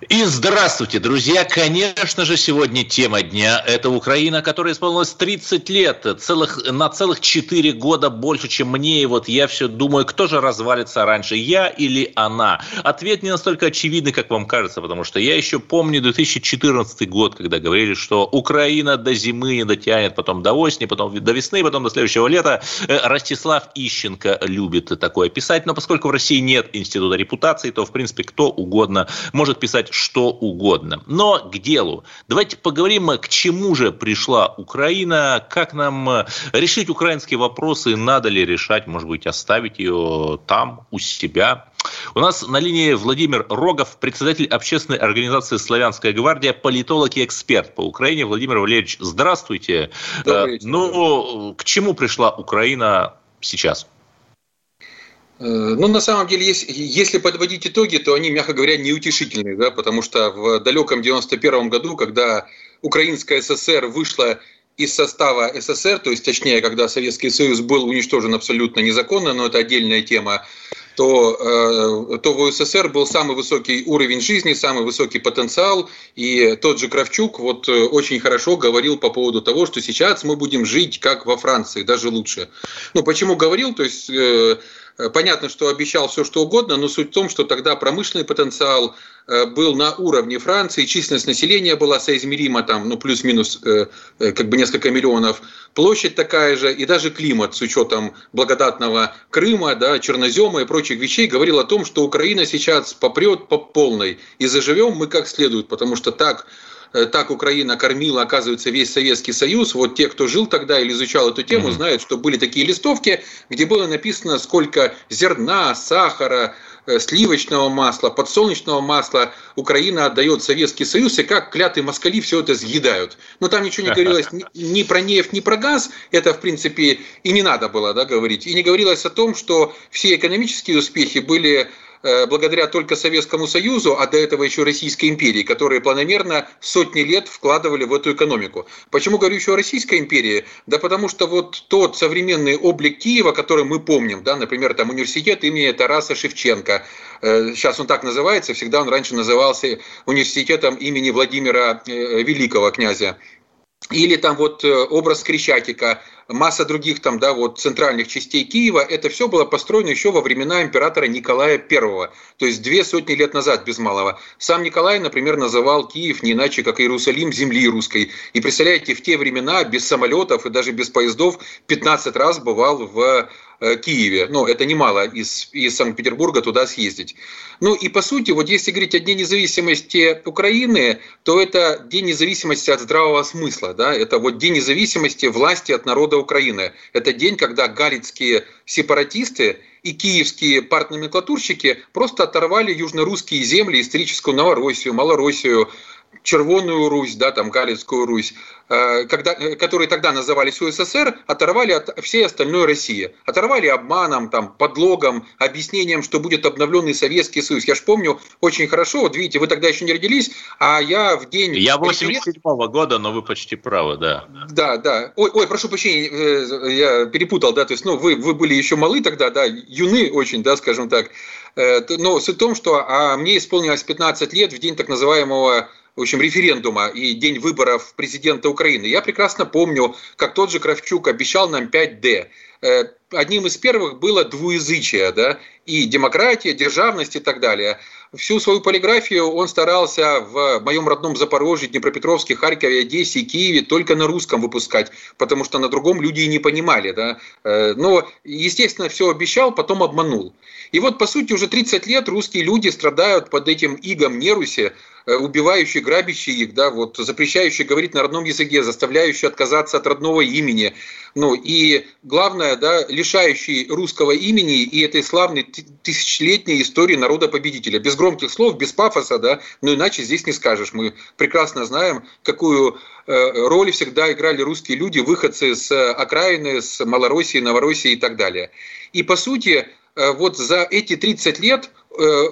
И здравствуйте, друзья! Конечно же, сегодня тема дня – это Украина, которая исполнилась 30 лет, целых, на целых 4 года больше, чем мне. И вот я все думаю, кто же развалится раньше, я или она? Ответ не настолько очевидный, как вам кажется, потому что я еще помню 2014 год, когда говорили, что Украина до зимы не дотянет, потом до осени, потом до весны, потом до следующего лета. Э, Ростислав Ищенко любит такое писать, но поскольку в России нет института репутации, то, в принципе, кто угодно может писать что угодно. Но к делу. Давайте поговорим, к чему же пришла Украина, как нам решить украинские вопросы, надо ли решать, может быть, оставить ее там, у себя. У нас на линии Владимир Рогов, председатель общественной организации «Славянская гвардия», политолог и эксперт по Украине. Владимир Валерьевич, здравствуйте. Вечер. Ну, к чему пришла Украина сейчас? Э, ну, на самом деле, если, если подводить итоги, то они, мягко говоря, неутешительные, да, потому что в далеком 91 году, когда Украинская ССР вышла из состава СССР, то есть, точнее, когда Советский Союз был уничтожен абсолютно незаконно, но это отдельная тема, то, э, то в СССР был самый высокий уровень жизни, самый высокий потенциал. И тот же Кравчук вот э, очень хорошо говорил по поводу того, что сейчас мы будем жить как во Франции, даже лучше. Ну, почему говорил? То есть Э, понятно, что обещал все, что угодно, но суть в том, что тогда промышленный потенциал э, был на уровне Франции, численность населения была соизмерима, там, ну, плюс-минус э, как бы несколько миллионов, площадь такая же, и даже климат с учетом благодатного Крыма, да, чернозема и прочих вещей говорил о том, что Украина сейчас попрет по полной, и заживем мы как следует, потому что так Э, так Украина кормила, оказывается, весь Советский Союз. Вот те, кто жил тогда или изучал эту тему, знают, что были такие листовки, где было написано, сколько зерна, сахара, э, сливочного масла, подсолнечного масла Украина отдает Советский Союз, и как клятые москали все это съедают. Но там ничего не говорилось ни, ни про нефть, ни про газ, это, в принципе, и не надо было да, говорить. И не говорилось о том, что все экономические успехи были Э, благодаря только Советскому Союзу, а до этого еще Российской империи, которые планомерно сотни лет вкладывали в эту экономику. Почему говорю еще о Российской империи? Да потому что вот тот современный облик Киева, который мы помним, да, например, там университет имени Тараса Шевченко, э, сейчас он так называется, всегда он раньше назывался университетом имени Владимира э, Великого князя. Или там вот образ Крещатика, масса других там, да, вот центральных частей Киева, это все было построено еще во времена императора Николая I, то есть две сотни лет назад без малого. Сам Николай, например, называл Киев не иначе, как Иерусалим земли русской. И представляете, в те времена без самолетов и даже без поездов 15 раз бывал в Киеве. Ну, это немало из, из Санкт-Петербурга туда съездить. Ну и по сути, вот если говорить о Дне независимости Украины, то это День независимости от здравого смысла. Да? Это вот День независимости власти от народа Украины. Это день, когда галицкие сепаратисты и киевские партноменклатурщики просто оторвали южно-русские земли, историческую Новороссию, Малороссию, Червоную Русь, да, там Галицкую Русь, э, когда, э, которые тогда назывались УССР, оторвали от всей остальной России. Оторвали обманом, там, подлогом, объяснением, что будет обновленный Советский Союз. Я же помню очень хорошо, вот видите, вы тогда еще не родились, а я в день... Я 87 -го года, но вы почти правы, да. Да, да. Ой, ой, прошу прощения, э, я перепутал, да, то есть, ну, вы, вы были еще малы тогда, да, юны очень, да, скажем так. Но суть в том, что а мне исполнилось 15 лет в день так называемого в общем, референдума и день выборов президента Украины. Я прекрасно помню, как тот же Кравчук обещал нам 5D. Э, одним из первых было двуязычие, да, и демократия, державность и так далее. Всю свою полиграфию он старался в моем родном Запорожье, Днепропетровске, Харькове, Одессе, Киеве только на русском выпускать, потому что на другом люди и не понимали. Да? Э, но, естественно, все обещал, потом обманул. И вот, по сути, уже 30 лет русские люди страдают под этим игом неруси, убивающий, грабящий их, да, вот, запрещающий говорить на родном языке, заставляющий отказаться от родного имени, ну и главное, да, лишающий русского имени и этой славной тысячелетней истории народа-победителя. Без громких слов, без пафоса, да, но иначе здесь не скажешь. Мы прекрасно знаем, какую э, роль всегда играли русские люди, выходцы с окраины, с Малороссии, Новороссии и так далее. И по сути, вот за эти 30 лет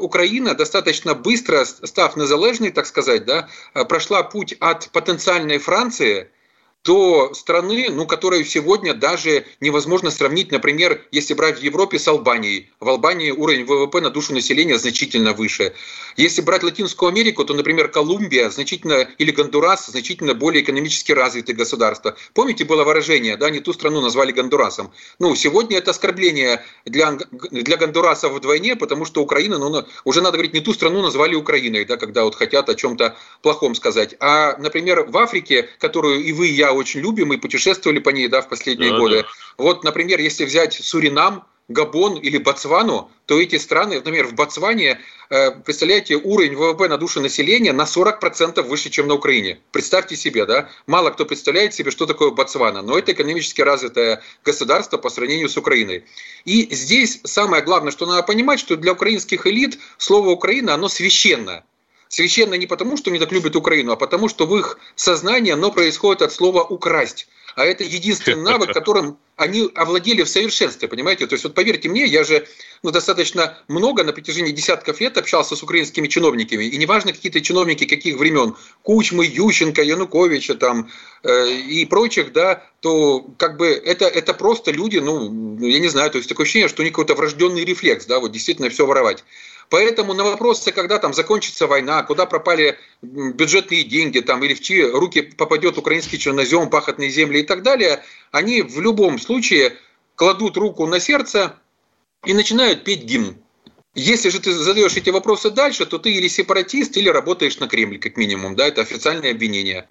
Украина достаточно быстро, став незалежной, так сказать, да, прошла путь от потенциальной Франции – до страны, ну, которую сегодня даже невозможно сравнить, например, если брать в Европе с Албанией. В Албании уровень ВВП на душу населения значительно выше. Если брать Латинскую Америку, то, например, Колумбия значительно, или Гондурас значительно более экономически развитые государства. Помните, было выражение, да, не ту страну назвали Гондурасом. Ну, сегодня это оскорбление для, для Гондураса вдвойне, потому что Украина, ну, уже надо говорить, не ту страну назвали Украиной, да, когда вот хотят о чем-то плохом сказать. А, например, в Африке, которую и вы, и я очень любим и путешествовали по ней да, в последние да, годы. Да. Вот, например, если взять Суринам, Габон или Ботсвану, то эти страны, например, в Ботсване, э, представляете, уровень ВВП на душу населения на 40% выше, чем на Украине. Представьте себе, да? Мало кто представляет себе, что такое Ботсвана, но это экономически развитое государство по сравнению с Украиной. И здесь самое главное, что надо понимать, что для украинских элит слово «Украина», оно священно. Священно не потому, что они так любят Украину, а потому, что в их сознании оно происходит от слова «украсть». А это единственный навык, которым они овладели в совершенстве, понимаете? То есть вот поверьте мне, я же ну, достаточно много на протяжении десятков лет общался с украинскими чиновниками, и неважно какие-то чиновники каких времен, Кучмы, Ющенко, Януковича там э, и прочих, да, то как бы это, это просто люди, ну, я не знаю, то есть такое ощущение, что у них какой-то врожденный рефлекс, да, вот действительно все воровать. Поэтому на вопросы, когда там закончится война, куда пропали бюджетные деньги, там, или в чьи руки попадет украинский чернозем, пахотные земли и так далее, они в любом случае кладут руку на сердце и начинают петь гимн. Если же ты задаешь эти вопросы дальше, то ты или сепаратист, или работаешь на Кремль, как минимум. Да, это официальное обвинение.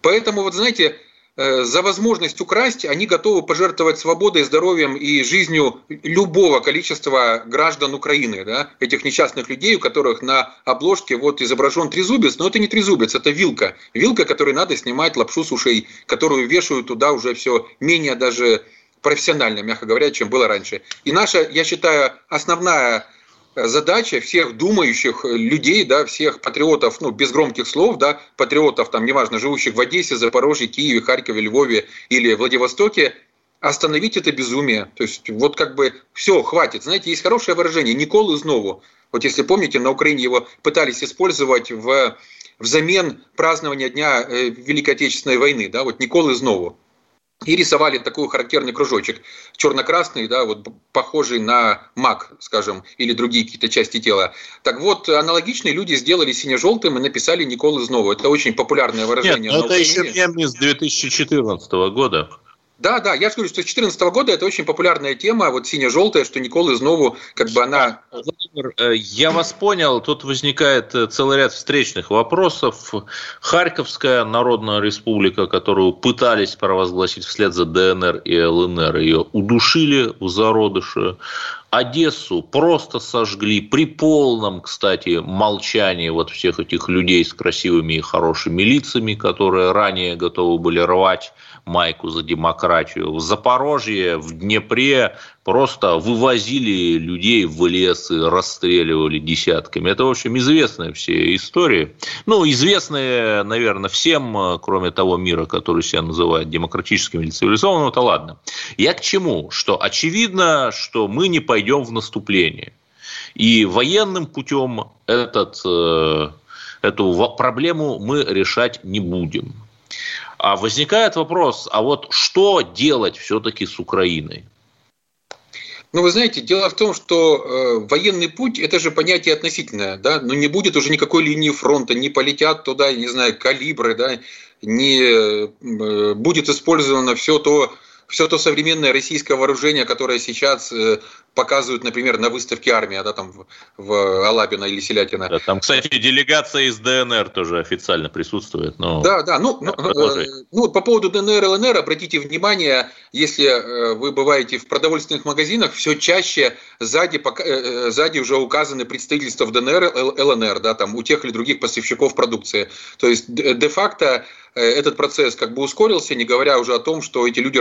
Поэтому, вот знаете, за возможность украсть они готовы пожертвовать свободой, здоровьем и жизнью любого количества граждан Украины, да, этих несчастных людей, у которых на обложке вот изображен трезубец, но это не трезубец, это вилка. Вилка, которой надо снимать лапшу с ушей, которую вешают туда уже все менее даже профессионально, мягко говоря, чем было раньше. И наша, я считаю, основная задача всех думающих людей, да, всех патриотов, ну, без громких слов, да, патриотов, там, неважно, живущих в Одессе, Запорожье, Киеве, Харькове, Львове или Владивостоке, остановить это безумие. То есть вот как бы все, хватит. Знаете, есть хорошее выражение «Николы знову». Вот если помните, на Украине его пытались использовать в, взамен празднования Дня э, Великой Отечественной войны, да, вот «Николы знову» и рисовали такой характерный кружочек, черно-красный, да, вот похожий на мак, скажем, или другие какие-то части тела. Так вот, аналогичные люди сделали сине-желтым и написали Николы Знову. Это очень популярное выражение. Нет, это еще мем из 2014 года. Да, да, я же говорю, что с 2014 года это очень популярная тема, вот сине-желтая, что Николы Знову, как бы она... Э, я вас понял, тут возникает э, целый ряд встречных вопросов. Харьковская Народная Республика, которую пытались провозгласить вслед за ДНР и ЛНР, ее удушили в зародыше. Одессу просто сожгли при полном, кстати, молчании вот всех этих людей с красивыми и хорошими лицами, которые ранее готовы были рвать майку за демократию. В Запорожье, в Днепре просто вывозили людей в лес и расстреливали десятками. Это, в общем, известная все истории. Ну, известные, наверное, всем, кроме того мира, который себя называет демократическим или цивилизованным, это ладно. Я к чему? Что очевидно, что мы не пойдем в наступление. И военным путем этот, э, эту проблему мы решать не будем. А возникает вопрос, а вот что делать все-таки с Украиной? Ну, вы знаете, дело в том, что э, военный путь – это же понятие относительное, да, но не будет уже никакой линии фронта, не полетят туда, не знаю, калибры, да, не э, будет использовано все то, все то современное российское вооружение, которое сейчас э, показывают, например, на выставке армия, да, там в, в Алабино или Селятина. Да, там, кстати, делегация из ДНР тоже официально присутствует. Но... Да, да, ну, ну, э, ну, по поводу ДНР, ЛНР, обратите внимание, если э, вы бываете в продовольственных магазинах, все чаще сзади, э, сзади уже указаны представительства в ДНР, ЛНР, да, там у тех или других поставщиков продукции. То есть де-факто этот процесс как бы ускорился, не говоря уже о том, что эти люди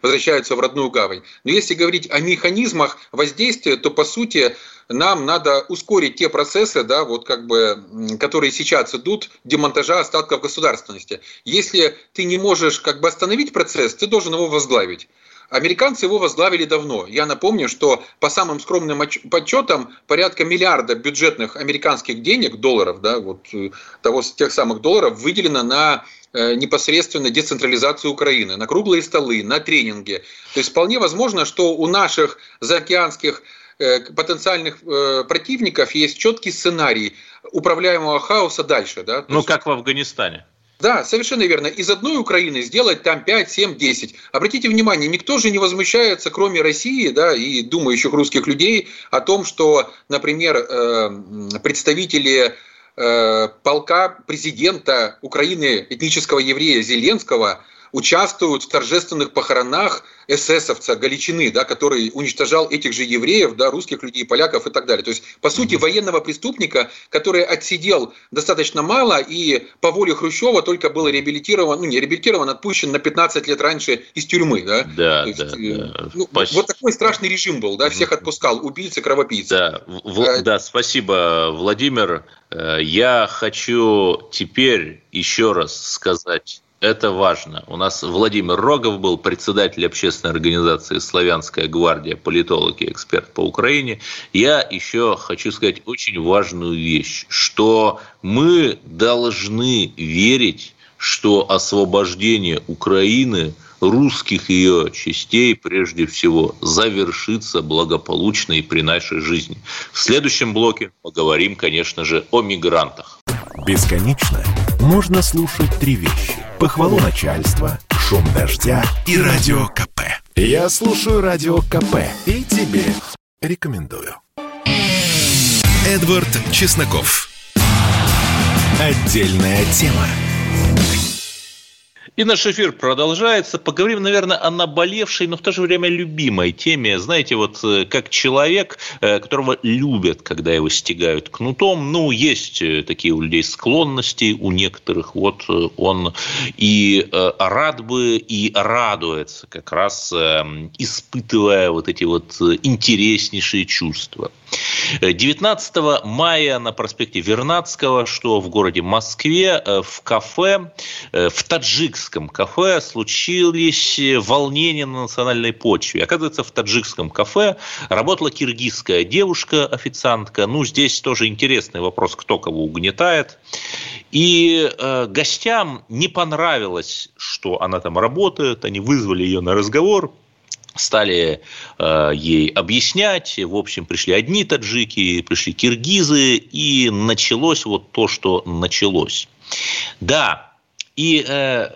возвращаются в родную гавань. Но если говорить о механизмах воздействия, то по сути нам надо ускорить те процессы, да, вот как бы, которые сейчас идут, демонтажа остатков государственности. Если ты не можешь как бы остановить процесс, ты должен его возглавить. Американцы его возглавили давно. Я напомню, что по самым скромным подсчетам порядка миллиарда бюджетных американских денег, долларов, да, вот э, того, тех самых долларов, выделено на э, непосредственно децентрализацию Украины, на круглые столы, на тренинги. То есть вполне возможно, что у наших заокеанских э, потенциальных противников есть четкий сценарий управляемого хаоса дальше. Да? Ну, есть... как в Афганистане. Да, совершенно верно. Из одной Украины сделать там 5, 7, 10. Обратите внимание, никто же не возмущается, кроме России да, и думающих русских людей, о том, что, например, э, представители э, полка президента Украины, этнического еврея Зеленского, участвуют в торжественных похоронах эсэсовца Галичины, да, который уничтожал этих же евреев, да, русских людей, поляков и так далее. То есть, по сути, военного преступника, который отсидел достаточно мало и по воле Хрущева только был реабилитирован, ну не реабилитирован, отпущен на 15 лет раньше из тюрьмы. Да, да, есть, да, э, да. Ну, Вот такой страшный режим был, да, всех отпускал, убийцы, кровопийцы. Да, в, а, да спасибо, Владимир. Э, я хочу теперь еще раз сказать это важно. У нас Владимир Рогов был председатель общественной организации «Славянская гвардия», политолог и эксперт по Украине. Я еще хочу сказать очень важную вещь, что мы должны верить, что освобождение Украины русских ее частей прежде всего завершится благополучно и при нашей жизни. В следующем блоке поговорим, конечно же, о мигрантах. Бесконечно можно слушать три вещи. Похвалу начальства, шум дождя и радио КП. Я слушаю радио КП и тебе рекомендую. Эдвард Чесноков. Отдельная тема. И наш эфир продолжается. Поговорим, наверное, о наболевшей, но в то же время любимой теме. Знаете, вот э, как человек, э, которого любят, когда его стегают кнутом. Ну, есть э, такие у людей склонности, у некоторых. Вот он и рад бы, и радуется, как раз испытывая вот эти вот интереснейшие чувства. 19 мая на проспекте Вернадского, что в городе Москве, в кафе, в таджикском таджикском кафе случились волнения на национальной почве. Оказывается, в таджикском кафе работала киргизская девушка-официантка. Ну, здесь тоже интересный вопрос, кто кого угнетает. И э, гостям не понравилось, что она там работает. Они вызвали ее на разговор стали э, ей объяснять. В общем, пришли одни таджики, пришли киргизы, и началось вот то, что началось. Да, и э,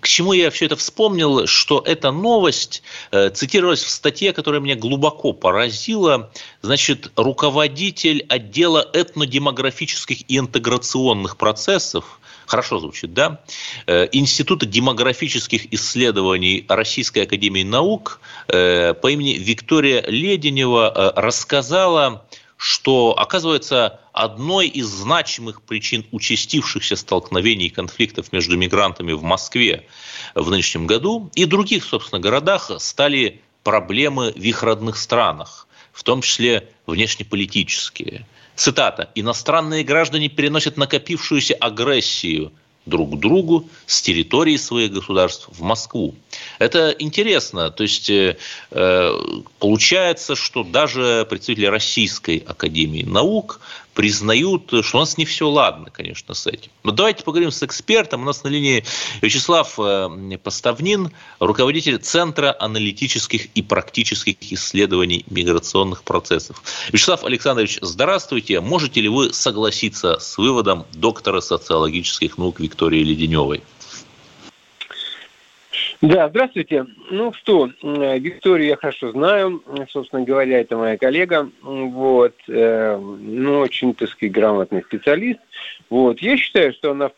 к чему я все это вспомнил, что эта новость э, цитировалась в статье, которая меня глубоко поразила. Значит, руководитель отдела этнодемографических и интеграционных процессов Хорошо звучит, да? Э, Института демографических исследований Российской Академии Наук э, по имени Виктория Леденева э, рассказала что, оказывается, одной из значимых причин участившихся столкновений и конфликтов между мигрантами в Москве в нынешнем году и других, собственно, городах стали проблемы в их родных странах, в том числе внешнеполитические. Цитата. «Иностранные граждане переносят накопившуюся агрессию друг к другу с территории своих государств в Москву. Это интересно. То есть э, э, получается, что даже представители Российской Академии Наук признают, что у нас не все ладно, конечно, с этим. Но давайте поговорим с экспертом. У нас на линии Вячеслав э, Поставнин, руководитель Центра аналитических и практических исследований миграционных процессов. Вячеслав Александрович, здравствуйте. Можете ли вы согласиться с выводом доктора социологических наук Виктории Леденевой? Да, здравствуйте. Ну что, Викторию я хорошо знаю, собственно говоря, это моя коллега, вот, э, ну, очень, так сказать, грамотный специалист. Вот, я считаю, что она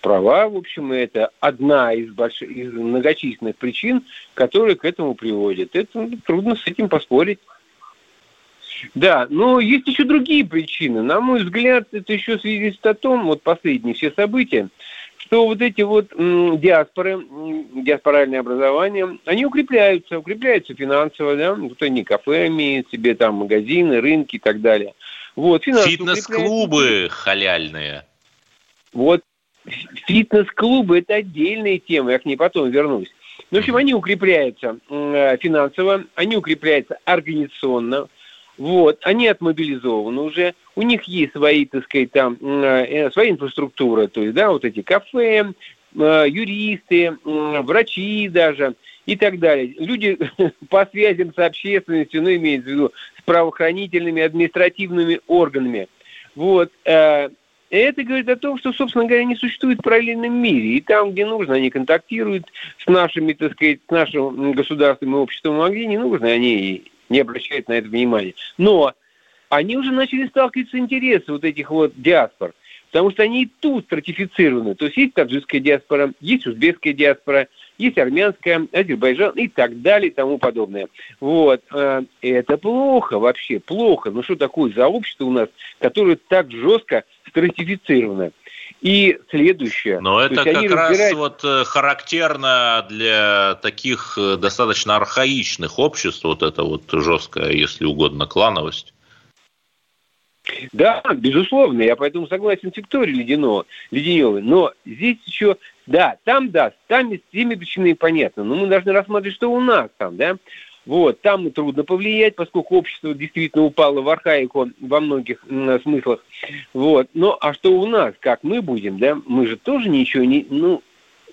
права, в общем, и это одна из, больших, из многочисленных причин, которые к этому приводят. Это ну, трудно с этим поспорить. Да, но есть еще другие причины. На мой взгляд, это еще свидетельствует о том, вот последние все события, что вот эти вот диаспоры, диаспоральные образования, они укрепляются, укрепляются финансово, да, вот они кафе имеют себе, там магазины, рынки и так далее. Вот, Фитнес-клубы халяльные. Вот, фитнес-клубы – это отдельная тема, я к ней потом вернусь. Ну, в общем, они укрепляются э, финансово, они укрепляются организационно, вот, они отмобилизованы уже, у них есть свои, так сказать, там, э, своя инфраструктура, то есть, да, вот эти кафе, э, юристы, э, врачи даже и так далее. Люди по связям с общественностью, ну, имеется в виду, с правоохранительными, административными органами. Вот, э, это говорит о том, что, собственно говоря, не существует в параллельном мире. И там, где нужно, они контактируют с нашими, так сказать, с нашим государством и обществом, а где не нужно, они не обращают на это внимания. Но они уже начали сталкиваться с интересом вот этих вот диаспор. Потому что они и тут стратифицированы. То есть есть таджикская диаспора, есть узбекская диаспора, есть армянская, Азербайджан и так далее и тому подобное. Вот. Э, это плохо вообще, плохо. Ну что такое за общество у нас, которое так жестко стратифицировано? И следующее. Но это как раз разбирают... вот э, характерно для таких э, достаточно архаичных обществ, вот это вот жесткая, если угодно, клановость. Да, безусловно, я поэтому согласен с Викторией Ледяновой, Леденевой. Но здесь еще, да, там да, там с теми причинами понятно, но мы должны рассматривать, что у нас там, да. Вот, там трудно повлиять, поскольку общество действительно упало в архаику во многих смыслах. Вот, но а что у нас, как мы будем, да, мы же тоже ничего не, ну,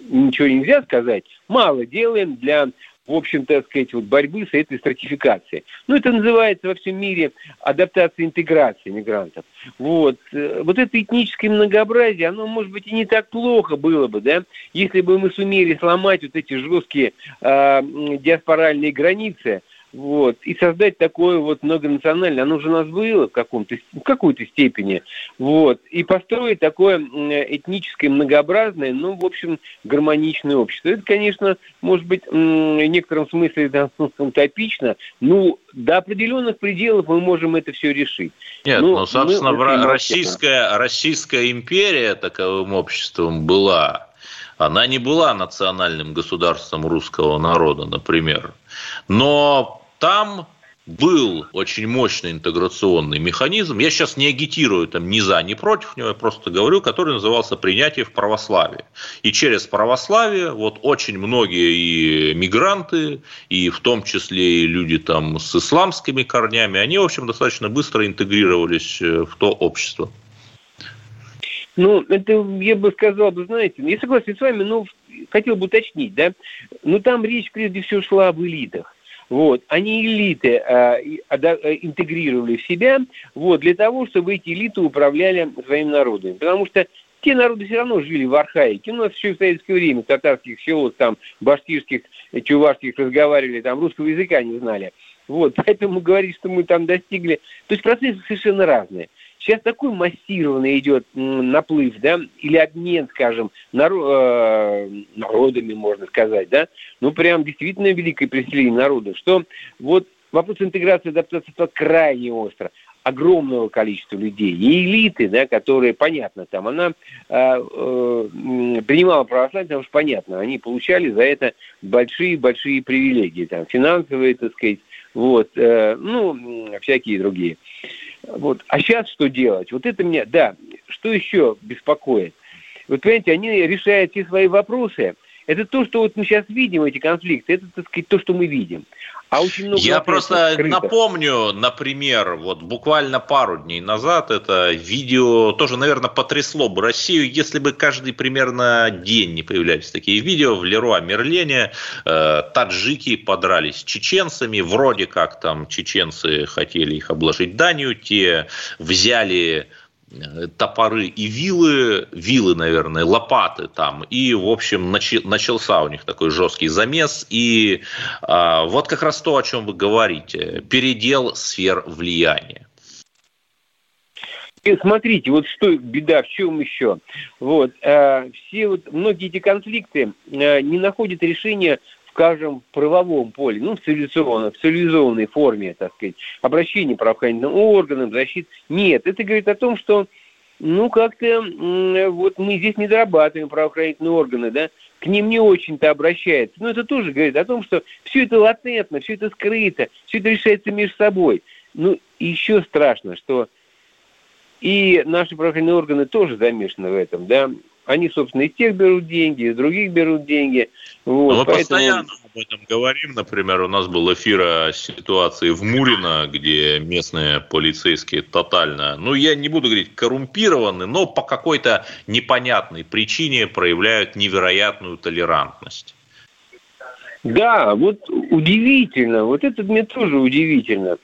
ничего нельзя сказать, мало делаем для в общем-то, так сказать, вот борьбы с этой стратификацией. Ну, это называется во всем мире адаптация интеграция мигрантов. Вот. Э, вот это этническое многообразие, оно, может быть, и не так плохо было бы, да, если бы мы сумели сломать вот эти жесткие э, диаспоральные границы, вот, и создать такое вот многонациональное, оно уже у нас было в, каком-то, в какой-то степени, вот, и построить такое этническое, многообразное, ну, в общем, гармоничное общество. Это, конечно, может быть, в некотором смысле да, утопично, но до определенных пределов мы можем это все решить. Нет, но, ну, собственно, мы, российская, российская империя таковым обществом была, она не была национальным государством русского народа, например. Но там был очень мощный интеграционный механизм. Я сейчас не агитирую там ни за, ни против него, я просто говорю, который назывался принятие в православие. И через православие вот очень многие и мигранты, и в том числе и люди там с исламскими корнями, они, в общем, достаточно быстро интегрировались э, в то общество. Ну, это я бы сказал, вы знаете, я согласен с вами, но хотел бы уточнить, да, но там речь прежде всего шла об элитах. Вот. Они элиты э, э, интегрировали в себя вот, для того, чтобы эти элиты управляли своим народом. Потому что те народы все равно жили в архаике. У нас еще в советское время татарских селов, там, башкирских, чувашских разговаривали, там, русского языка не знали. Вот, поэтому говорить, что мы там достигли... То есть процессы совершенно разные. Сейчас такой массированный идет наплыв, да, или обмен, скажем, э, народами, можно сказать, да, ну, прям действительно великое переселение народов, что вот вопрос интеграции и адаптации стал крайне остро огромного количества людей. И элиты, да, которые, понятно, там, она э, э, принимала православие, потому что, понятно, они получали за это большие-большие привилегии, там, финансовые, так сказать, вот, э, ну, всякие другие. Вот. А сейчас что делать? Вот это меня, да, что еще беспокоит? Вот понимаете, они решают все свои вопросы. Это то, что вот мы сейчас видим, эти конфликты, это, так сказать, то, что мы видим. А очень много Я просто скрыто. напомню, например, вот буквально пару дней назад это видео тоже, наверное, потрясло бы Россию, если бы каждый примерно день не появлялись такие видео. В Леруа Мерлене э, таджики подрались с чеченцами, вроде как там чеченцы хотели их обложить данью, те взяли топоры и вилы, вилы, наверное, лопаты там, и, в общем, начался у них такой жесткий замес, и а, вот как раз то, о чем вы говорите, передел сфер влияния. И смотрите, вот что беда, в чем еще? Вот, э, все вот, многие эти конфликты э, не находят решения скажем, правовом поле, ну, в цивилизованной, в цивилизованной форме, так сказать, обращение правоохранительным органам, защит. Нет, это говорит о том, что, ну, как-то вот мы здесь не дорабатываем правоохранительные органы, да, к ним не очень-то обращаются. Но это тоже говорит о том, что все это латентно, все это скрыто, все это решается между собой. Ну, еще страшно, что и наши правоохранительные органы тоже замешаны в этом, да, Они, собственно, из тех берут деньги, из других берут деньги. Вот, мы поэтому... постоянно об этом говорим. Например, у нас был эфир о ситуации в Мурино, где местные полицейские тотально, ну, я не буду говорить коррумпированы, но по какой-то непонятной причине проявляют невероятную толерантность. Да, вот удивительно, вот это мне тоже удивительно,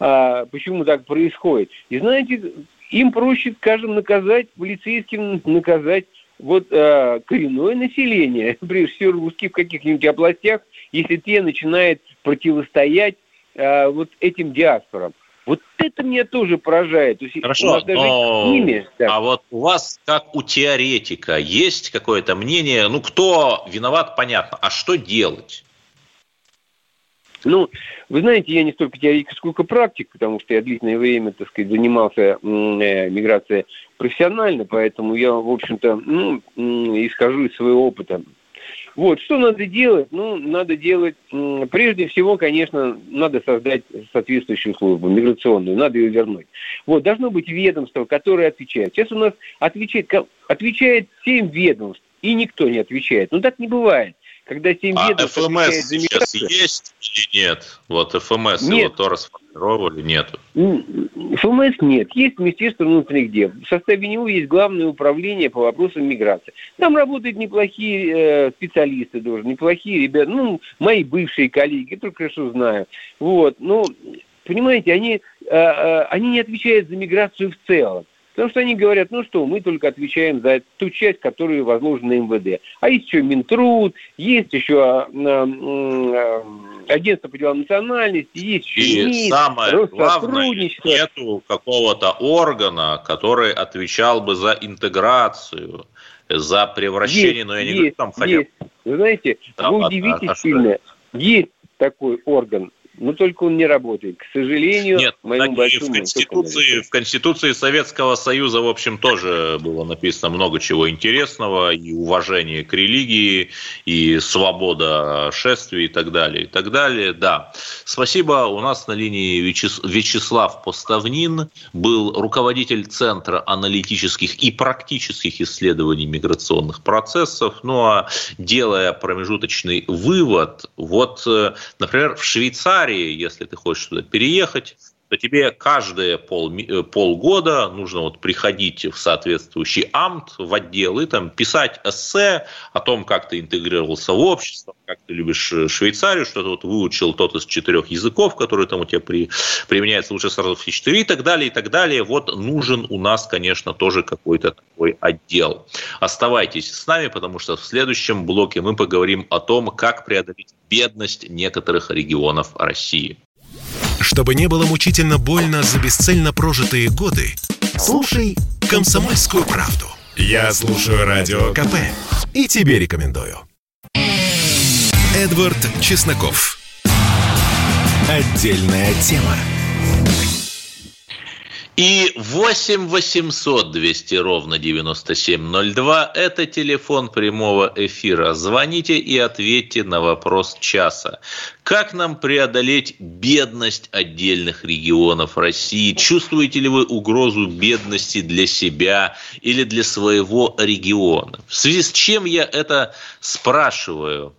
а, почему так происходит. И знаете, им проще, скажем, наказать, полицейским наказать вот а, коренное население, прежде всего русские в каких-нибудь областях, если те начинают противостоять а, вот этим диаспорам. Вот это меня тоже поражает. То есть Хорошо, но... ними, так. а вот у вас, как у теоретика, есть какое-то мнение, ну, кто виноват, понятно, а что делать? Ну, вы знаете, я не столько теоретик, сколько практик, потому что я длительное время, так сказать, занимался э, миграцией профессионально, поэтому я, в общем-то, ну, исхожу из своего опыта. Вот, что надо делать? Ну, надо делать, прежде всего, конечно, надо создать соответствующую службу, миграционную, надо ее вернуть. Вот, должно быть ведомство, которое отвечает. Сейчас у нас отвечает, отвечает 7 ведомств, и никто не отвечает. Ну, так не бывает когда 7 а ФМС сейчас есть или нет? Вот ФМС нет. его то расформировали, нет? ФМС нет. Есть Министерство внутренних дел. В составе него есть Главное управление по вопросам миграции. Там работают неплохие э, специалисты тоже, неплохие ребята. Ну, мои бывшие коллеги, только хорошо знаю. Вот. Ну, понимаете, они, э, э, они не отвечают за миграцию в целом. Потому что они говорят, ну что, мы только отвечаем за ту часть, которая возложена МВД. А есть еще Минтруд, есть еще а, а, агентство по делам национальности, есть еще И МИД, самое главное, нету какого-то органа, который отвечал бы за интеграцию, за превращение, есть, но я не говорю, там хотя бы... Вы знаете, да, вы удивитесь а сильно, есть такой орган, но только он не работает. К сожалению, Нет, моему большому... В Конституции, в Конституции Советского Союза, в общем, тоже было написано много чего интересного, и уважение к религии, и свобода шествий, и так далее, и так далее. Да. Спасибо. У нас на линии Вячеслав Поставнин был руководитель Центра аналитических и практических исследований миграционных процессов. Ну, а делая промежуточный вывод, вот, э, например, в Швейцарии Швейцарии, если ты хочешь туда переехать, то тебе каждые пол, э, полгода нужно вот приходить в соответствующий амт, в отдел и там писать эссе о том, как ты интегрировался в общество, как ты любишь э, Швейцарию, что ты вот выучил тот из четырех языков, которые там у тебя при, применяется лучше сразу все четыре и так далее, и так далее. Вот нужен у нас, конечно, тоже какой-то такой отдел. Оставайтесь с нами, потому что в следующем блоке мы поговорим о том, как преодолеть бедность некоторых регионов России. Чтобы не было мучительно больно за бесцельно прожитые годы, слушай «Комсомольскую правду». Я слушаю Радио КП и тебе рекомендую. Эдвард Чесноков. Отдельная тема. И 8 800 200 ровно 9702 – это телефон прямого эфира. Звоните и ответьте на вопрос часа. Как нам преодолеть бедность отдельных регионов России? Чувствуете ли вы угрозу бедности для себя или для своего региона? В связи с чем я это спрашиваю?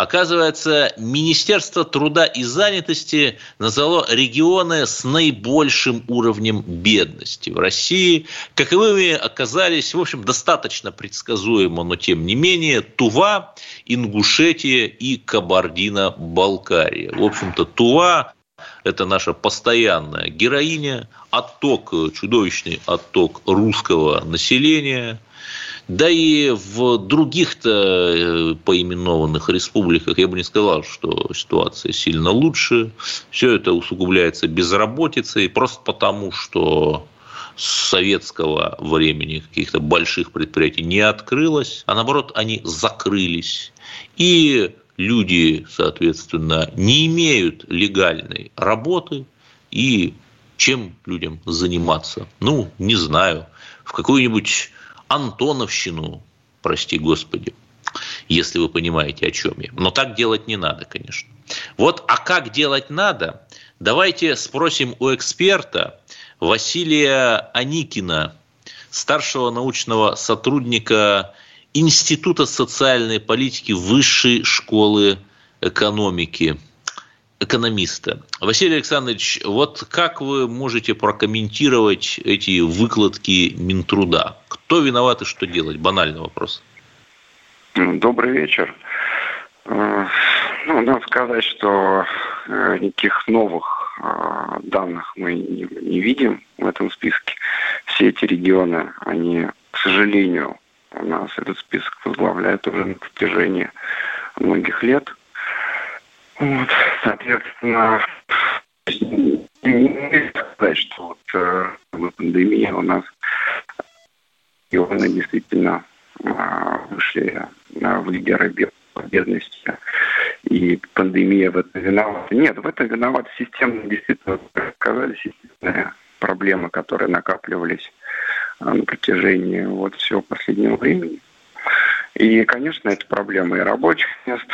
Оказывается, Министерство труда и занятости назвало регионы с наибольшим уровнем бедности в России. Каковыми оказались, в общем, достаточно предсказуемо, но тем не менее, Тува, Ингушетия и Кабардино-Балкария. В общем-то, Тува это наша постоянная героиня, отток, чудовищный отток русского населения – да и в других-то э, поименованных республиках я бы не сказал, что ситуация сильно лучше. Все это усугубляется безработицей, просто потому, что с советского времени каких-то больших предприятий не открылось, а наоборот они закрылись. И люди, соответственно, не имеют легальной работы, и чем людям заниматься? Ну, не знаю, в какую-нибудь Антоновщину, прости господи, если вы понимаете, о чем я. Но так делать не надо, конечно. Вот, а как делать надо? Давайте спросим у эксперта Василия Аникина, старшего научного сотрудника Института социальной политики Высшей школы экономики экономиста. Василий Александрович, вот как вы можете прокомментировать эти выкладки Минтруда? Кто виноват и что делать? Банальный вопрос. Добрый вечер. Э, ну, надо сказать, что э, никаких новых э, данных мы не, видим в этом списке. Все эти регионы, они, к сожалению, у нас этот список возглавляет уже на протяжении многих лет. Вот, соответственно, не сказать, что вот э, пандемия у нас регионы действительно э, вышли э, в лидеры бедности. И пандемия в этом виновата. Нет, в этом виновата система, действительно, сказали, системная проблемы, которые накапливались а, на протяжении вот всего последнего времени. И, конечно, это проблема и рабочих мест,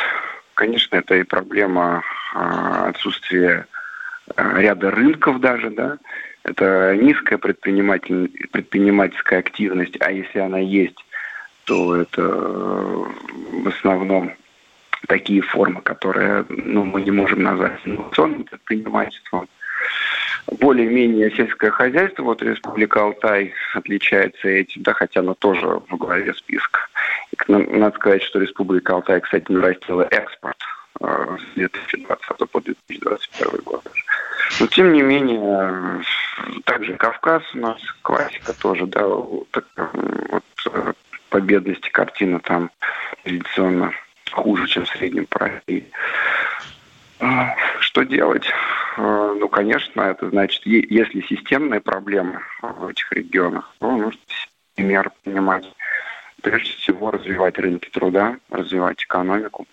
конечно, это и проблема а, отсутствия а, ряда рынков даже, да, это низкая предприниматель, предпринимательская активность, а если она есть, то это э, в основном такие формы, которые ну, мы не можем назвать инновационным предпринимательством более-менее сельское хозяйство, вот Республика Алтай отличается этим, да, хотя она тоже в главе списка. И, надо сказать, что Республика Алтай, кстати, нарастила экспорт э, с 2020 по 2021 год. Но, тем не менее, также Кавказ у нас, классика тоже, да, вот, вот по бедности картина там традиционно хуже, чем в среднем по России. А, что делать? А, ну, конечно, это значит, если системные проблемы в этих регионах, то нужно меры принимать. Прежде всего, развивать рынки труда, развивать экономику,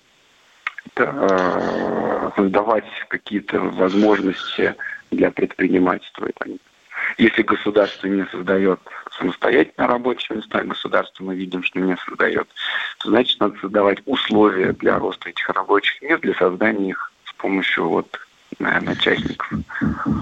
а, создавать какие-то возможности для предпринимательства. Если государство не создает самостоятельно рабочие места, государство мы видим, что не создает, то значит надо создавать условия для роста этих рабочих мест, для создания их помощью вот наверное.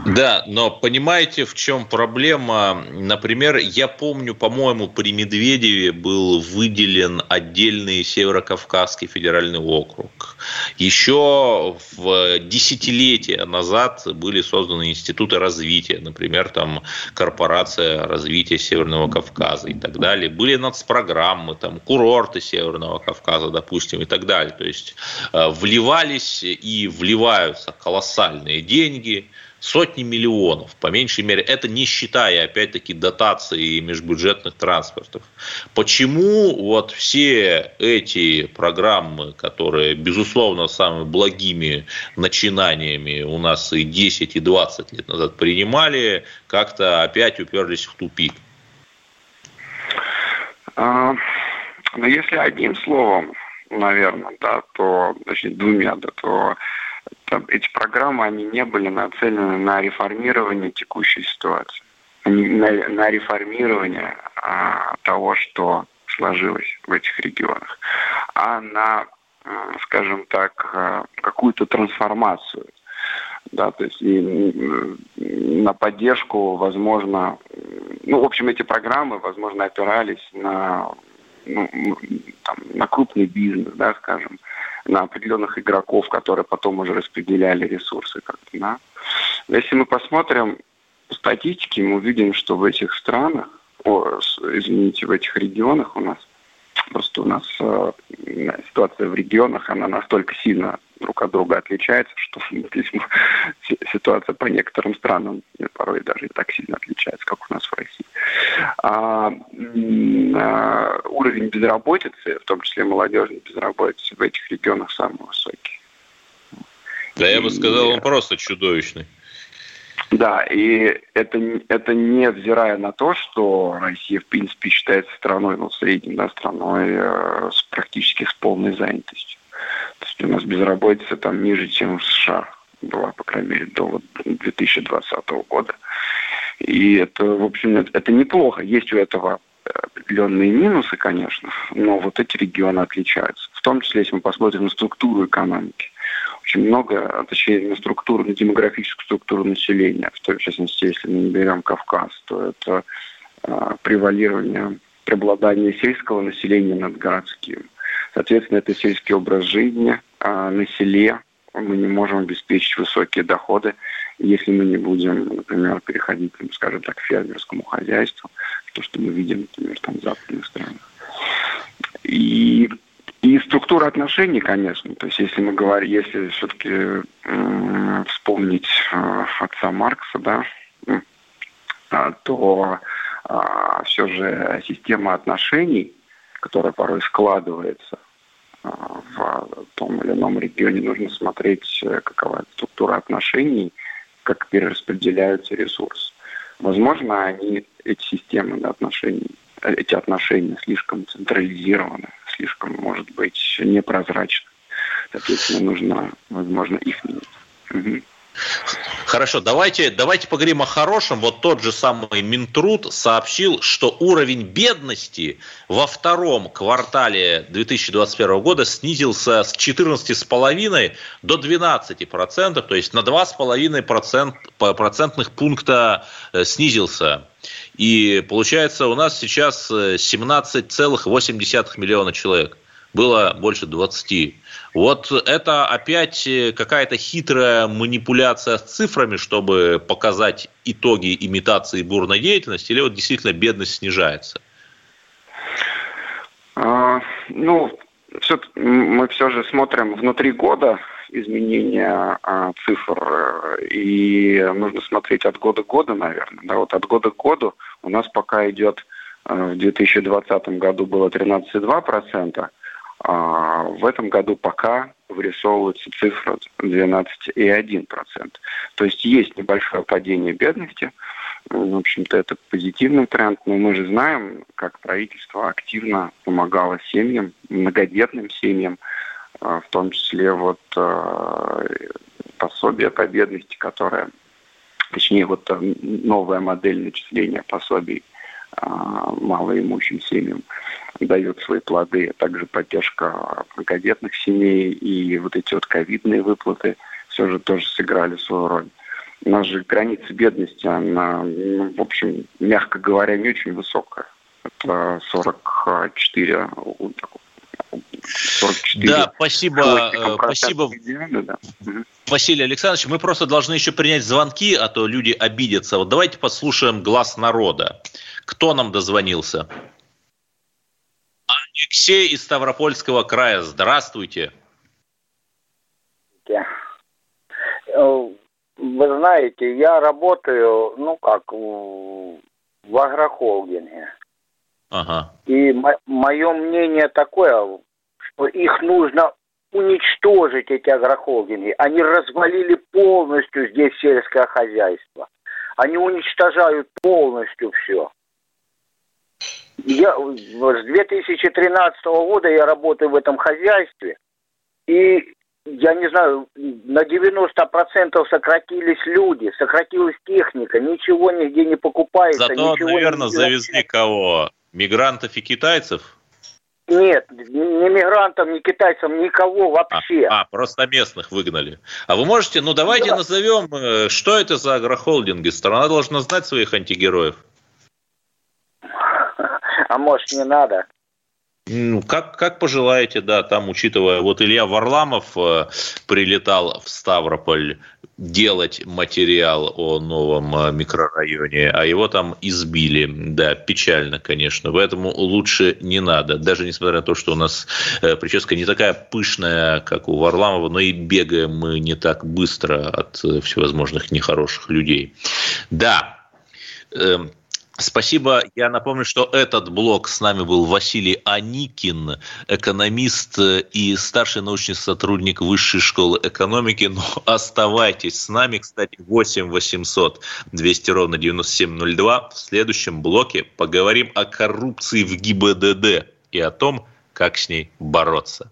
Да, но понимаете, в чем проблема? Например, я помню, по-моему, при Медведеве был выделен отдельный Северокавказский федеральный округ. Еще в десятилетия назад были созданы институты развития, например, там корпорация развития Северного Кавказа и так далее. Были нацпрограммы, там курорты Северного Кавказа, допустим, и так далее. То есть э, вливались и вливаются колоссальные колоссальные деньги, сотни миллионов, по меньшей мере, это не считая, опять-таки, дотации и межбюджетных транспортов. Почему вот все эти программы, которые, безусловно, самыми благими начинаниями у нас и 10, и 20 лет назад принимали, как-то опять уперлись в тупик? А, ну, если одним словом, наверное, да, то, точнее, двумя, да, то эти программы, они не были нацелены на реформирование текущей ситуации, на, на реформирование а, того, что сложилось в этих регионах, а на, а, скажем так, а, какую-то трансформацию. Да, то есть и на поддержку, возможно, ну, в общем, эти программы, возможно, опирались на, ну, там, на крупный бизнес, да, скажем, на определенных игроков, которые потом уже распределяли ресурсы как-то, да. Если мы посмотрим статистики, мы увидим, что в этих странах, о, извините, в этих регионах у нас, просто у нас э, ситуация в регионах, она настолько сильно друг от друга отличается, что ситуация по некоторым странам порой даже не так сильно отличается, как у нас в России. А, а, уровень безработицы, в том числе молодежной безработицы, в этих регионах самый высокий. Да, я бы сказал, он просто чудовищный. Да, и это, это не взирая на то, что Россия, в принципе, считается страной, ну, средней, да, страной э, с, практически с полной занятостью. То есть у нас безработица там ниже, чем в США была, по крайней мере, до вот 2020 года. И это, в общем, это неплохо. Есть у этого определенные минусы, конечно, но вот эти регионы отличаются. В том числе, если мы посмотрим на структуру экономики. Очень много, точнее, на структуру, демографическую структуру населения. В частности, если мы не берем Кавказ, то это превалирования, преобладания сельского населения над городским. Соответственно, это сельский образ жизни на селе. Мы не можем обеспечить высокие доходы, если мы не будем, например, переходить, скажем так, к фермерскому хозяйству, то, что мы видим, например, там в западных странах. И и структура отношений, конечно. То есть, если мы говорим, если все-таки э, вспомнить э, отца Маркса, да, э, то э, все же система отношений, которая порой складывается э, в том или ином регионе, нужно смотреть, э, какова структура отношений, как перераспределяются ресурсы. Возможно, они, эти системы отношений, эти отношения слишком централизированы, слишком, может быть, непрозрачны. Соответственно, нужно, возможно, их менять. Хорошо, давайте, давайте поговорим о хорошем. Вот тот же самый Минтруд сообщил, что уровень бедности во втором квартале 2021 года снизился с 14,5 до 12%, то есть на 2,5% процент, процентных пункта э, снизился. И получается у нас сейчас 17,8 э, миллиона человек. Было больше 20. Вот это опять э, какая-то хитрая манипуляция с цифрами, чтобы показать итоги имитации бурной деятельности, или вот действительно бедность снижается? А, ну, все, мы все же смотрим внутри года изменения а, цифр, и нужно смотреть от года к году, наверное. Да, вот от года к году у нас пока идет, а, в 2020 году было 13,2%, а в этом году пока вырисовывается цифра 12,1%. То есть есть небольшое падение бедности. В общем-то, это позитивный тренд, но мы же знаем, как правительство активно помогало семьям, многодетным семьям, в том числе вот а, пособие по бедности, которое, точнее, вот новая модель начисления пособий малоимущим семьям дает свои плоды, а также поддержка многодетных семей и вот эти вот ковидные выплаты все же тоже сыграли свою роль. У нас же граница бедности, она, ну, в общем, мягко говоря, не очень высокая. Это 44, 44 да, спасибо, э, спасибо. Да. Василий Александрович, мы просто должны еще принять звонки, а то люди обидятся. Вот давайте послушаем глаз народа. Кто нам дозвонился? Алексей из Ставропольского края. Здравствуйте. Э, вы знаете, я работаю, ну как, в агрохолдинге. Ага. И мое мнение такое, их нужно уничтожить, эти агрохолдинги. Они развалили полностью здесь сельское хозяйство. Они уничтожают полностью все. Я, с 2013 года я работаю в этом хозяйстве, и я не знаю, на 90% сократились люди, сократилась техника, ничего нигде не покупается. Зато, наверное, не завезли кого? Мигрантов и китайцев? Нет, ни мигрантов, ни китайцев, никого вообще. А, а просто местных выгнали. А вы можете, ну давайте да. назовем, э, что это за агрохолдинги? Страна должна знать своих антигероев. А может, не надо? Ну, как, как пожелаете, да, там, учитывая, вот Илья Варламов э, прилетал в Ставрополь делать материал о новом э, микрорайоне, а его там избили. Да, печально, конечно. Поэтому лучше не надо. Даже несмотря на то, что у нас э, прическа не такая пышная, как у Варламова, но и бегаем мы не так быстро от э, всевозможных нехороших людей. Да, эм, Спасибо. Я напомню, что этот блок с нами был Василий Аникин, экономист и старший научный сотрудник Высшей школы экономики. Но оставайтесь с нами. Кстати, 8 800 200 ровно 9702. В следующем блоке поговорим о коррупции в ГИБДД и о том, как с ней бороться.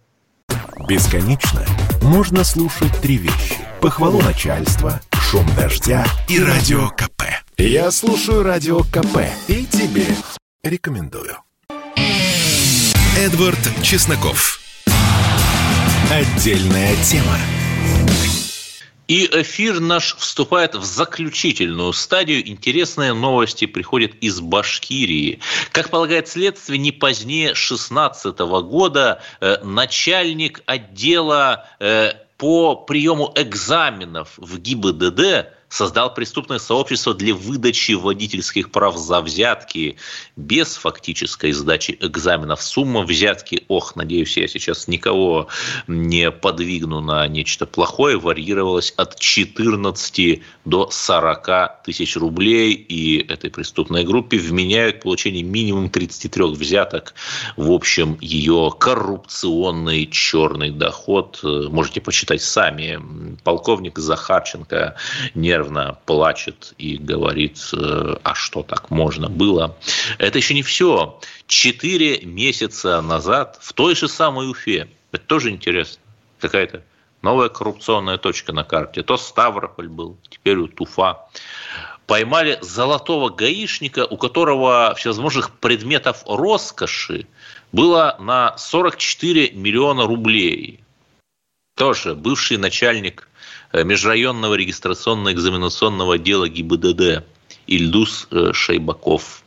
Бесконечно можно слушать три вещи. Похвалу начальства, шум дождя и радио КП. Я слушаю радио КП и тебе рекомендую. Эдвард Чесноков. Отдельная тема. И эфир наш вступает в заключительную стадию. Интересные новости приходят из Башкирии. Как полагает следствие, не позднее 2016 года э, начальник отдела э, по приему экзаменов в ГИБДД создал преступное сообщество для выдачи водительских прав за взятки без фактической сдачи экзаменов. Сумма взятки, ох, надеюсь, я сейчас никого не подвигну на нечто плохое, варьировалась от 14 до 40 тысяч рублей. И этой преступной группе вменяют получение минимум 33 взяток. В общем, ее коррупционный черный доход. Можете почитать сами. Полковник Захарченко не нервно плачет и говорит, э, а что так можно было. Это еще не все. Четыре месяца назад в той же самой Уфе, это тоже интересно, какая-то новая коррупционная точка на карте. То Ставрополь был, теперь вот Уфа. Поймали золотого гаишника, у которого всевозможных предметов роскоши было на 44 миллиона рублей. Тоже бывший начальник межрайонного регистрационно-экзаменационного отдела ГИБДД Ильдус э, Шейбаков.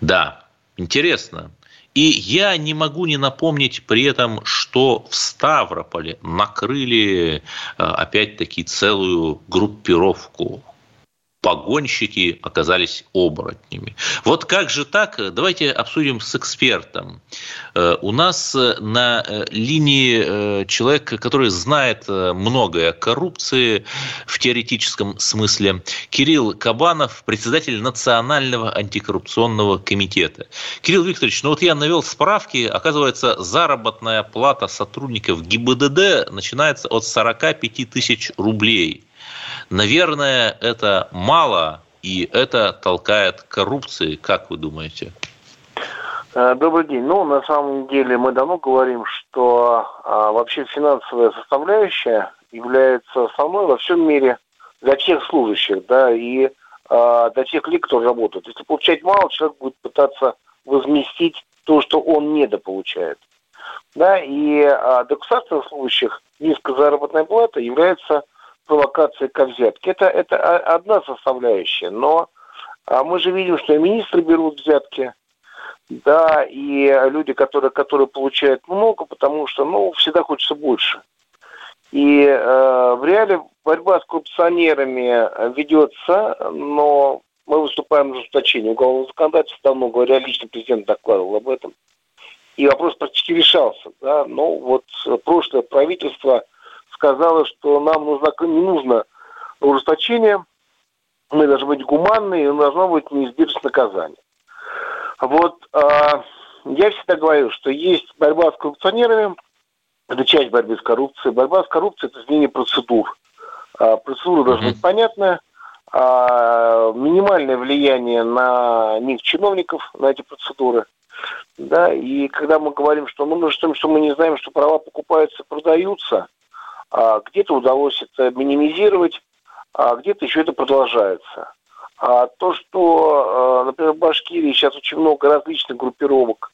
Да, интересно. И я не могу не напомнить при этом, что в Ставрополе накрыли э, опять-таки целую группировку погонщики оказались оборотнями. Вот как же так? Давайте обсудим с экспертом. Э, у нас э, на э, линии человек, который знает многое о коррупции в теоретическом смысле, Кирилл Кабанов, председатель Национального антикоррупционного комитета. Кирилл Викторович, ну вот я навел справки, оказывается, заработная плата сотрудников ГИБДД начинается от 45 тысяч рублей – Наверное, это мало, и это толкает к коррупции, как вы думаете? Э, добрый день. Ну, на самом деле, мы давно говорим, что а, вообще финансовая составляющая является основной во всем мире для всех служащих, да, и а, для тех людей, кто работает. Если получать мало, человек будет пытаться возместить то, что он недополучает. Да, и а, для государственных служащих низкая заработная плата является провокации к взятке. Это, это одна составляющая, но а мы же видим, что и министры берут взятки, да, и люди, которые, которые получают много, потому что, ну, всегда хочется больше. И э, в реале борьба с коррупционерами ведется, но мы выступаем за ужесточение уголовного законодательства, давно говоря, лично президент докладывал об этом. И вопрос практически решался. Да? Но вот прошлое правительство сказала, что нам нужно, не нужно ужесточение, мы должны быть гуманны, и должно быть неизбежность наказания. Вот э, я всегда говорю, что есть борьба с коррупционерами, это часть борьбы с коррупцией. Борьба с коррупцией – это изменение процедур. Э, процедура должна быть понятная, э, минимальное влияние на них чиновников, на эти процедуры. Да, и когда мы говорим, что мы, ну, что, что мы не знаем, что права покупаются, продаются – где-то удалось это минимизировать, а где-то еще это продолжается. А то, что, а, например, в Башкирии сейчас очень много различных группировок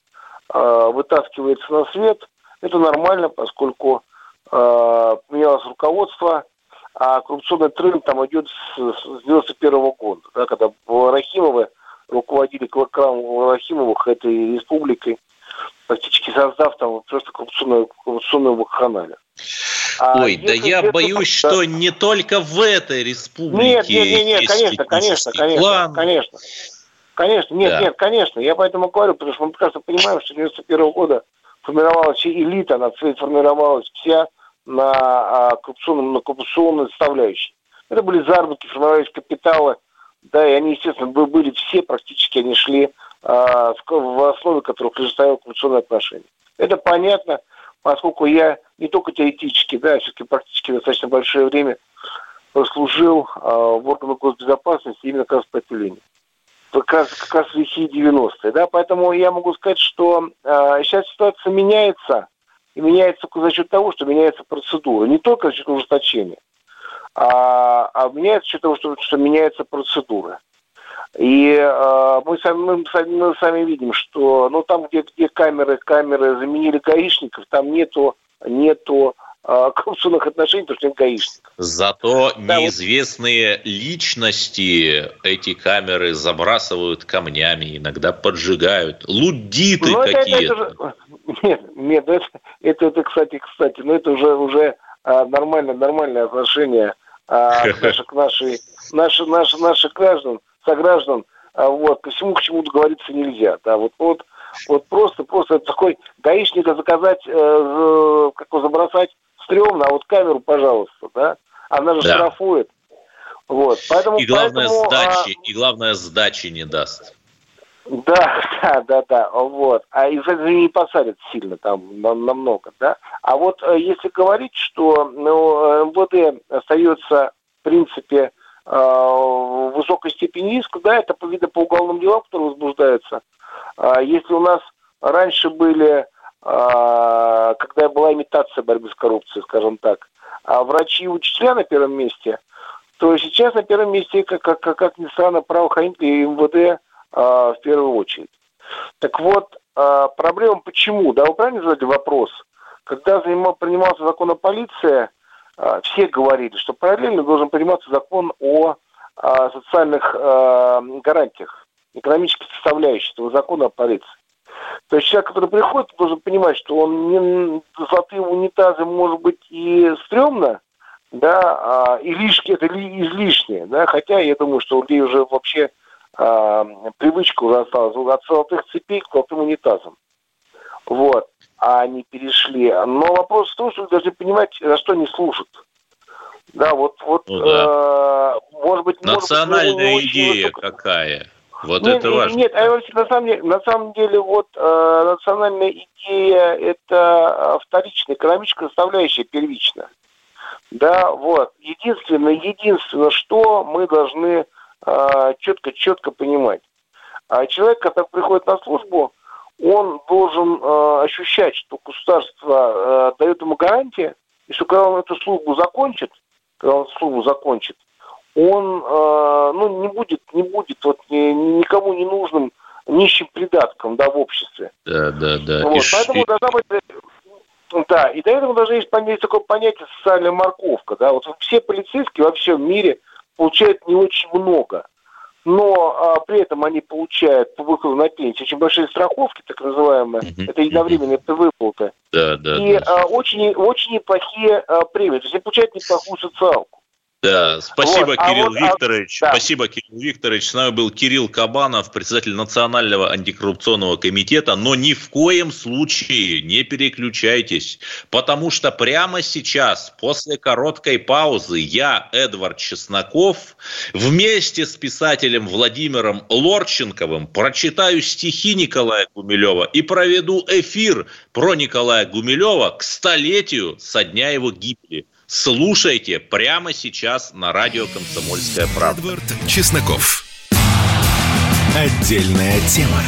а, вытаскивается на свет, это нормально, поскольку поменялось руководство, а коррупционный тренд там идет с 91 года, да, когда Рахимовы руководили клаком Рахимовых этой республикой, практически создав там просто коррупционную, коррупционную вакханалию. А Ой, да я боюсь, что не только в этой республике. Нет, нет, нет, нет конечно, конечно, конечно, план. конечно. Конечно, нет, да. нет, конечно. Я поэтому говорю, потому что мы прекрасно понимаем, что с 91 года формировалась элита, она формировалась вся на а, коррупционном, на коррупционной составляющей. Это были заработки, формировались капиталы, да, и они, естественно, были все, практически они шли а, в основе которых лежит коррупционные отношения. Это понятно, поскольку я не только теоретически, да, все-таки практически достаточно большое время прослужил э, в органах госбезопасности именно как раз по этой линии. Как раз, как раз в лихие 90-е. Да? Поэтому я могу сказать, что э, сейчас ситуация меняется, и меняется за счет того, что меняется процедура. Не только за счет ужесточения, а, а меняется за счет того, что, что меняется процедура. И э, мы, сами, мы, сами, мы сами видим, что ну, там, где, где камеры, камеры заменили гаишников, там нету, нету э, коррупционных отношений, потому что он гаишник. Зато да, неизвестные вот... личности эти камеры забрасывают камнями, иногда поджигают. Лудиты ну, какие-то. Нет, нет, ну, это, это, это, кстати, кстати, но это уже, уже а, нормальное, нормальное отношение а, к нашей, наши, наши, наших граждан, сограждан, а, вот, всему, к чему договориться нельзя, да, вот, вот, вот просто, просто такой гаишника заказать, э, как его забросать, стрёмно, а вот камеру, пожалуйста, да, она же да. штрафует, вот, поэтому... И главное, поэтому, сдачи, а... и главное, сдачи не даст. Да, да, да, да, вот. А из этого не посадят сильно там намного, да. А вот э, если говорить, что ну, МВД остается, в принципе, э, в высокой степени риска, да, это видно по уголовным делам, которые возбуждаются. А если у нас раньше были, а, когда была имитация борьбы с коррупцией, скажем так, а врачи и учителя на первом месте, то сейчас на первом месте, как, как, как ни странно, правоохранители и МВД а, в первую очередь. Так вот, а, проблема почему? Да, вы правильно задали вопрос. Когда занимал, принимался закон о полиции, все говорили, что параллельно должен приниматься закон о социальных гарантиях, экономических составляющих этого закона о полиции. То есть человек, который приходит, должен понимать, что он не золотым унитазом может быть и стрёмно, да, и лишки это излишнее, да, хотя я думаю, что у людей уже вообще э, привычка уже осталась от золотых цепей к золотым унитазам. Вот. А они перешли. Но вопрос в том, что вы должны понимать, за что они служат. Да, вот, вот, ну, да. Э, может быть, национальная может быть, идея какая? Вот нет, это важно. Нет, а на самом деле, на самом деле вот э, национальная идея это вторичная, экономическая составляющая первичная. Да, вот. Единственное, единственное, что мы должны четко-четко а, понимать. А человек, который приходит на службу, он должен э, ощущать, что государство э, дает ему гарантии, и что когда он эту службу закончит, когда он службу закончит, он э, ну, не будет, не будет вот, ни, никому не нужным нищим придатком да, в обществе. Да, да, да. Вот, и поэтому ш... должна быть да, и до этого даже есть понятие, такое понятие социальная морковка. Да? Вот все полицейские во всем мире получают не очень много. Но а, при этом они получают по выходу на пенсию очень большие страховки, так называемые, mm-hmm. это единовременные выплаты. Да, да, и да. А, очень, очень неплохие а, премии, то есть они получают неплохую социалку. Да, спасибо, вот, Кирилл а вот, Викторович. А, да. Спасибо, Кирилл Викторович. С нами был Кирилл Кабанов, председатель Национального антикоррупционного комитета. Но ни в коем случае не переключайтесь, потому что прямо сейчас, после короткой паузы, я, Эдвард Чесноков, вместе с писателем Владимиром Лорченковым прочитаю стихи Николая Гумилева и проведу эфир про Николая Гумилева к столетию со дня его гибели слушайте прямо сейчас на радио «Комсомольская правда». Эдвард Чесноков. Отдельная тема.